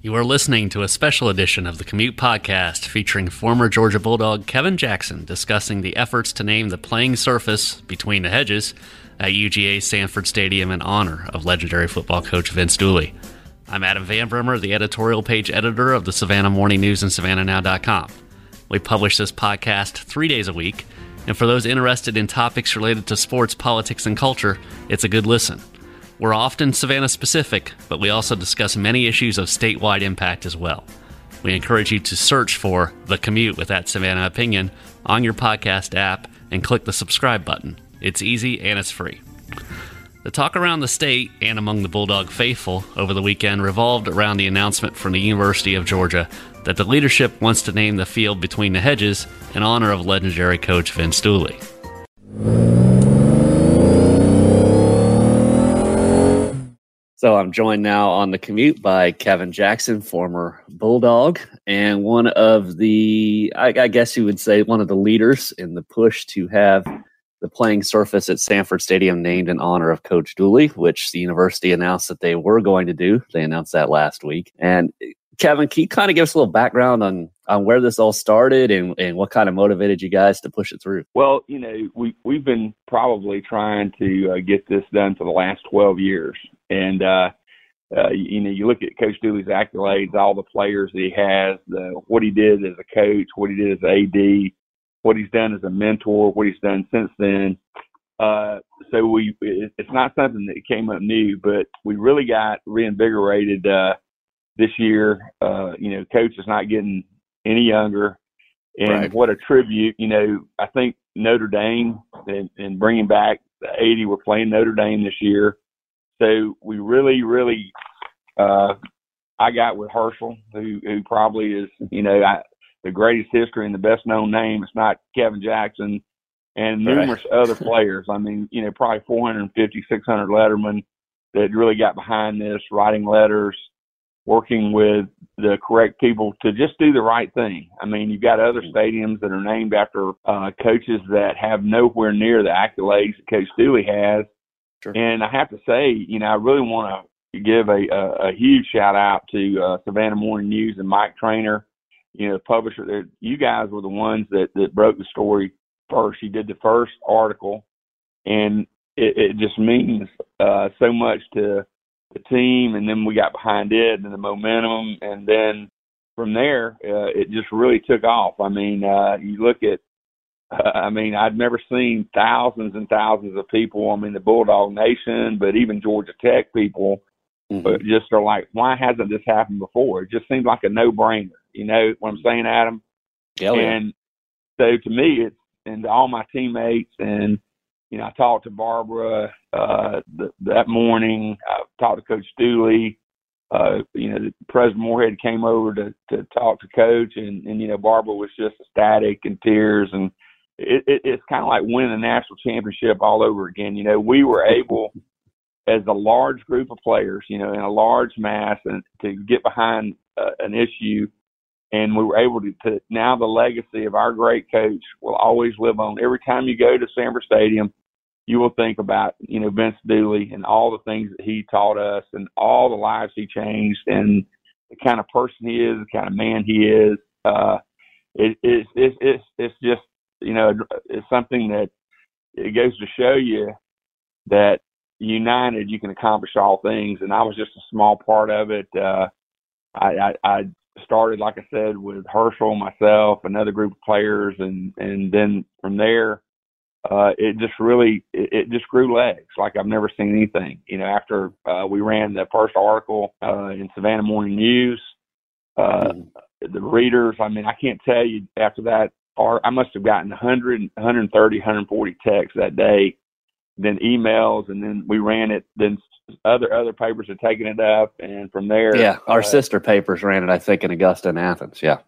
You are listening to a special edition of the Commute Podcast featuring former Georgia Bulldog Kevin Jackson discussing the efforts to name the playing surface between the hedges at UGA Sanford Stadium in honor of legendary football coach Vince Dooley. I'm Adam Van Brimmer, the editorial page editor of the Savannah Morning News and SavannahNow.com. We publish this podcast three days a week, and for those interested in topics related to sports, politics, and culture, it's a good listen. We're often Savannah specific, but we also discuss many issues of statewide impact as well. We encourage you to search for The Commute with that Savannah opinion on your podcast app and click the subscribe button. It's easy and it's free. The talk around the state and among the Bulldog faithful over the weekend revolved around the announcement from the University of Georgia that the leadership wants to name the field between the hedges in honor of legendary coach Vince Dooley. So I'm joined now on the commute by Kevin Jackson, former Bulldog, and one of the, I, I, guess you would say, one of the leaders in the push to have the playing surface at Sanford Stadium named in honor of Coach Dooley, which the university announced that they were going to do. They announced that last week. And Kevin, can you kind of give us a little background on on where this all started and, and what kind of motivated you guys to push it through? Well, you know, we we've been probably trying to uh, get this done for the last 12 years, and uh, uh, you know, you look at Coach Dooley's accolades, all the players that he has, the, what he did as a coach, what he did as AD, what he's done as a mentor, what he's done since then. Uh, so we, it's not something that came up new, but we really got reinvigorated uh, this year. Uh, you know, coach is not getting any younger, and right. what a tribute. You know, I think Notre Dame and, and bringing back the 80, we're playing Notre Dame this year. So we really, really, uh, I got with Herschel, who who probably is, you know, I, the greatest history and the best known name. It's not Kevin Jackson and numerous right. other players. I mean, you know, probably 450, 600 lettermen that really got behind this, writing letters, working with the correct people to just do the right thing. I mean, you've got other mm-hmm. stadiums that are named after uh, coaches that have nowhere near the accolades that Coach Dooley has. Sure. And I have to say, you know, I really want to give a, a, a huge shout out to uh, Savannah Morning News and Mike Trainer, you know, the publisher. You guys were the ones that, that broke the story first. You did the first article, and it, it just means uh, so much to the team. And then we got behind it and the momentum, and then from there, uh, it just really took off. I mean, uh, you look at I mean, I'd never seen thousands and thousands of people. I mean, the Bulldog Nation, but even Georgia Tech people, mm-hmm. but just are like, why hasn't this happened before? It just seems like a no-brainer. You know what I'm saying, Adam? Yeah, and so to me, it's and to all my teammates, and you know, I talked to Barbara uh, th- that morning. I talked to Coach Dooley. Uh, you know, President Morehead came over to to talk to Coach, and and you know, Barbara was just ecstatic and tears and it, it, it's kind of like winning a national championship all over again. You know, we were able, as a large group of players, you know, in a large mass, and to get behind uh, an issue, and we were able to, to. Now the legacy of our great coach will always live on. Every time you go to Sanford Stadium, you will think about you know Vince Dooley and all the things that he taught us, and all the lives he changed, and the kind of person he is, the kind of man he is. Uh, it, it, it, it's it's just you know, it's something that it goes to show you that united you can accomplish all things. And I was just a small part of it. Uh, I, I, I started, like I said, with Herschel, myself, another group of players, and and then from there, uh, it just really it, it just grew legs like I've never seen anything. You know, after uh, we ran the first article uh, in Savannah Morning News, uh, mm-hmm. the readers. I mean, I can't tell you after that or I must have gotten 100, 130, 140 texts that day, then emails, and then we ran it. Then other other papers had taken it up, and from there, yeah, our uh, sister papers ran it. I think in Augusta and Athens. Yeah,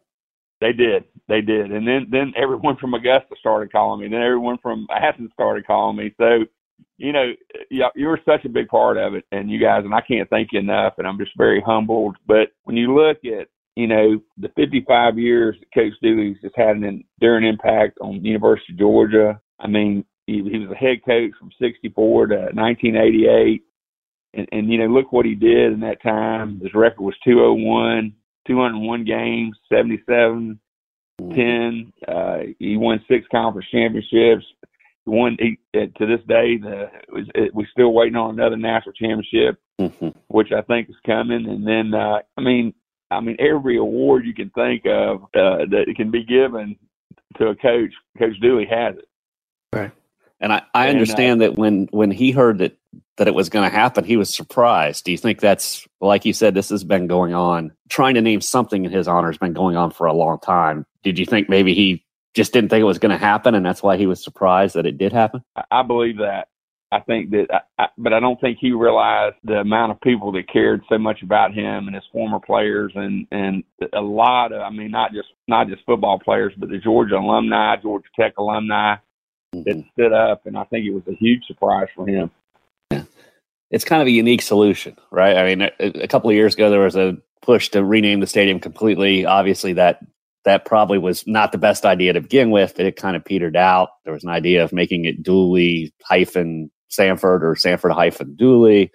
they did, they did, and then then everyone from Augusta started calling me. Then everyone from Athens started calling me. So you know, yeah, you were such a big part of it, and you guys, and I can't thank you enough. And I'm just very humbled. But when you look at you know, the 55 years that Coach Dooley's has had an enduring impact on the University of Georgia. I mean, he, he was a head coach from 64 to 1988. and, and you know, look what he did in that time. His record was 201, 201 games, 77, 10. Uh, he won six conference championships. He won he, to this day. The, it, we're still waiting on another national championship, mm-hmm. which I think is coming. And then, uh, I mean, I mean, every award you can think of uh, that can be given to a coach, Coach Dooley has it. Right. And I, I understand and, uh, that when, when he heard that, that it was going to happen, he was surprised. Do you think that's, like you said, this has been going on, trying to name something in his honor has been going on for a long time. Did you think maybe he just didn't think it was going to happen and that's why he was surprised that it did happen? I believe that. I think that, I, I, but I don't think he realized the amount of people that cared so much about him and his former players, and and a lot of, I mean, not just not just football players, but the Georgia alumni, Georgia Tech alumni mm-hmm. that stood up, and I think it was a huge surprise for him. Yeah. It's kind of a unique solution, right? I mean, a, a couple of years ago, there was a push to rename the stadium completely. Obviously, that that probably was not the best idea to begin with, but it kind of petered out. There was an idea of making it Dooley hyphen Sanford or Sanford hyphen Dooley.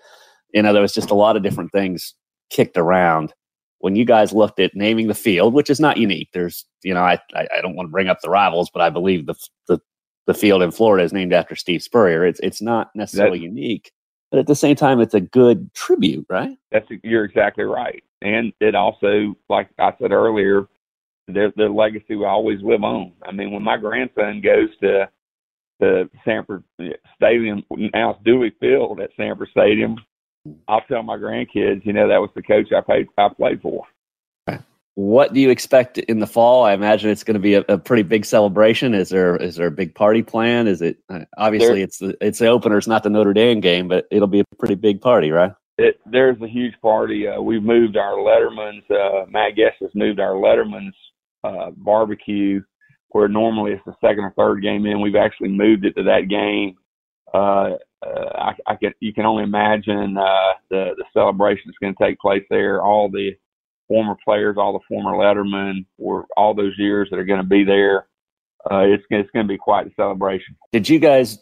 You know, there was just a lot of different things kicked around. When you guys looked at naming the field, which is not unique, there's, you know, I, I, I don't want to bring up the rivals, but I believe the, the, the field in Florida is named after Steve Spurrier. It's, it's not necessarily that, unique, but at the same time, it's a good tribute, right? That's, you're exactly right. And it also, like I said earlier, the their legacy will always live on. I mean, when my grandson goes to the Sanford Stadium. Now it's Dooley Field at Sanford Stadium. I'll tell my grandkids, you know, that was the coach I played I played for. What do you expect in the fall? I imagine it's going to be a, a pretty big celebration. Is there is there a big party plan? Is it uh, obviously there, it's the it's the opener, it's not the Notre Dame game, but it'll be a pretty big party, right? It, there's a huge party. Uh, we've moved our Letterman's. Uh, Matt Guest has moved our Letterman's uh, barbecue where normally it's the second or third game in. We've actually moved it to that game. Uh, uh, I, I can you can only imagine uh, the the celebration that's going to take place there. All the former players, all the former Lettermen, for all those years that are going to be there. Uh, it's it's going to be quite a celebration. Did you guys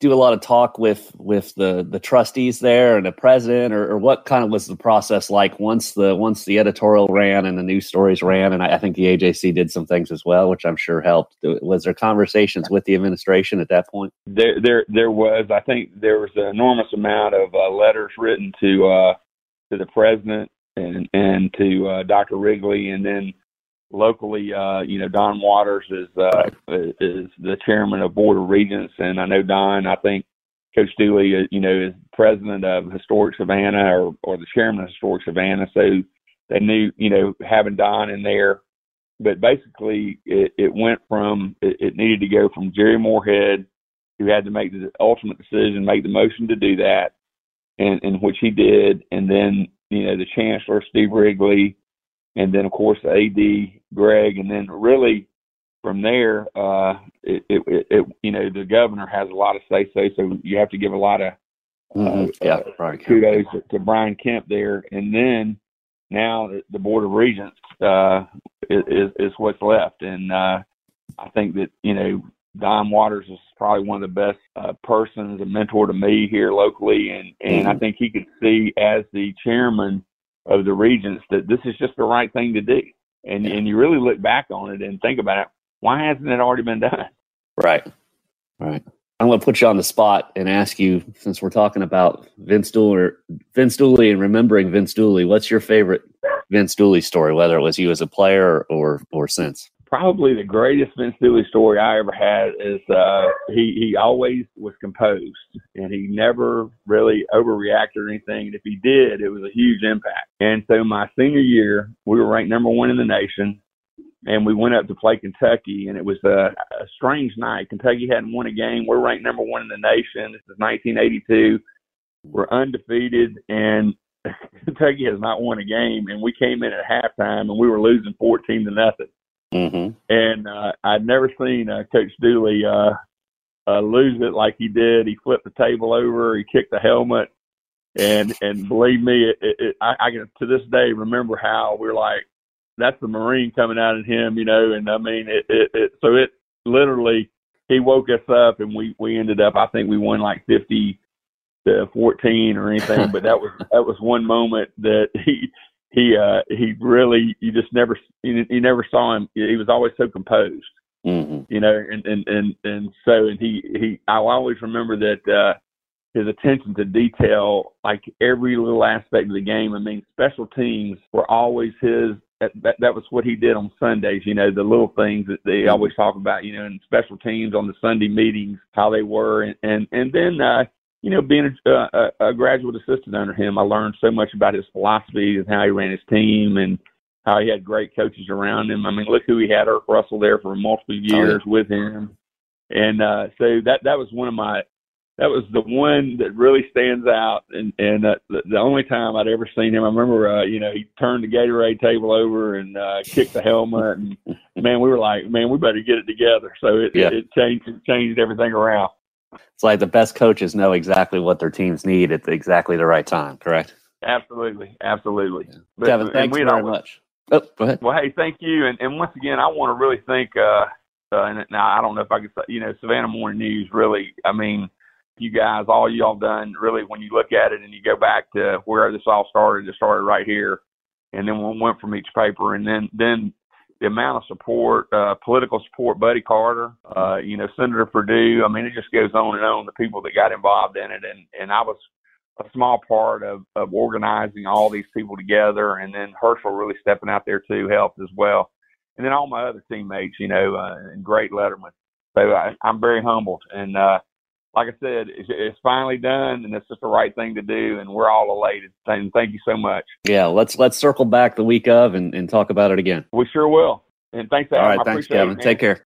do a lot of talk with with the the trustees there and the president, or, or, what kind of was the process like once the once the editorial ran and the news stories ran, and I, I, think the AJC did some things as well, which I'm sure helped. Was there conversations with the administration at that point? There, there, there was. I think there was an enormous amount of uh, letters written to uh, to the president and and to uh, Dr. Wrigley, and then locally, uh, you know, Don Waters is uh, is the chairman of Board of Regents, and I know Don. I think Coach Dooley, uh, you know, is president of Historic Savannah or or the chairman of Historic Savannah. So they knew, you know, having Don in there. But basically, it, it went from it, it needed to go from Jere Morehead, who had to make the ultimate decision, make the motion to do that, and, and which he did, and then you know the Chancellor Steve Wrigley, and then of course the AD Greg, and then really from there, uh, it, it, it, you know, the governor has a lot of say so, so you have to give a lot of uh, mm-hmm. yeah, right. kudos to, to Brian Kemp there, and then now the, the board of regents uh, is is what's left, and uh, I think that you know Don Waters is probably one of the best uh, persons, a mentor to me here locally, and and mm-hmm. I think he could see as the chairman of the regents that this is just the right thing to do. And and you really look back on it and think about it. Why hasn't it already been done? Right. Right. I'm going to put you on the spot and ask you, since we're talking about Vince Dooley, Vince Dooley and remembering Vince Dooley, what's your favorite Vince Dooley story, whether it was you as a player or or since? Probably the greatest Vince Dooley story I ever had is uh, he he always was composed and he never really overreacted or anything. And if he did, it was a huge impact. And so my senior year, we were ranked number one in the nation, and we went up to play Kentucky, and it was a, a strange night. Kentucky hadn't won a game. We're ranked number one in the nation. This is 1982. We're undefeated, and Kentucky has not won a game. And we came in at halftime, and we were losing 14 to nothing Mm-hmm. And uh, I'd never seen uh, Coach Dooley uh, uh, lose it like he did. He flipped the table over. He kicked the helmet, and and believe me, it, it, I, I can to this day remember how we're like, that's the Marine coming out of him, you know. And I mean, it, it, it so it literally he woke us up, and we we ended up. I think we won like fifty to 14 or anything, but that was that was one moment that he he uh he really you just never you, you never saw him. He was always so composed, Mm-hmm. you know, and and and and so and he he I always remember that uh his attention to detail, like every little aspect of the game. I mean, special teams were always his. That, that, that was what he did on Sundays. You know, the little things that they Mhm. always talk about. You know, in special teams on the Sunday meetings, how they were, and and and then uh, you know, being a, a, a graduate assistant under him, I learned so much about his philosophy and how he ran his team and how he had great coaches around him. I mean, look who he had, Erk Russell, there for multiple Oh, yeah. years with him, and uh, so that that was one of my that was the one that really stands out and and uh, the, the only time I'd ever seen him I remember uh you know he turned the Gatorade table over and uh kicked the helmet and man we were like man we better get it together so it Yeah. it, it changed it changed everything around It's like the best coaches know exactly what their teams need at exactly the right time. Correct, absolutely absolutely But- Kevin. Thanks very always- much. Oh, go ahead. Well, hey, thank you. And, and once again, I want to really thank, uh, uh, and now I don't know if I could say, you know, Savannah Morning News really, I mean, you guys, all y'all done really, when you look at it and you go back to where this all started, it started right here. And then we went from each paper and then, then the amount of support, uh, political support, Buddy Carter, uh, you know, Senator Perdue. I mean, it just goes on and on, the people that got involved in it. And, and I was a small part of, of organizing all these people together. And then Herschel really stepping out there too helped as well. And then all my other teammates, you know, uh, and great Letterman. So I, I'm very humbled. And, uh, like I said, it's, it's finally done and it's just the right thing to do. And we're all elated. And thank you so much. Yeah, let's let's circle back the week of and, and talk about it again. We sure will. And thanks, All Adam. right, I thanks, appreciate it, Kevin. Take care.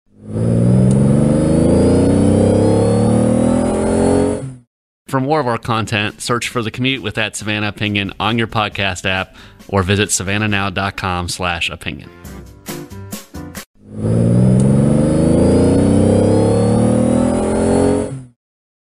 For more of our content, search for The Commute with that Savannah Opinion on your podcast app or visit savannahnow.com slash opinion.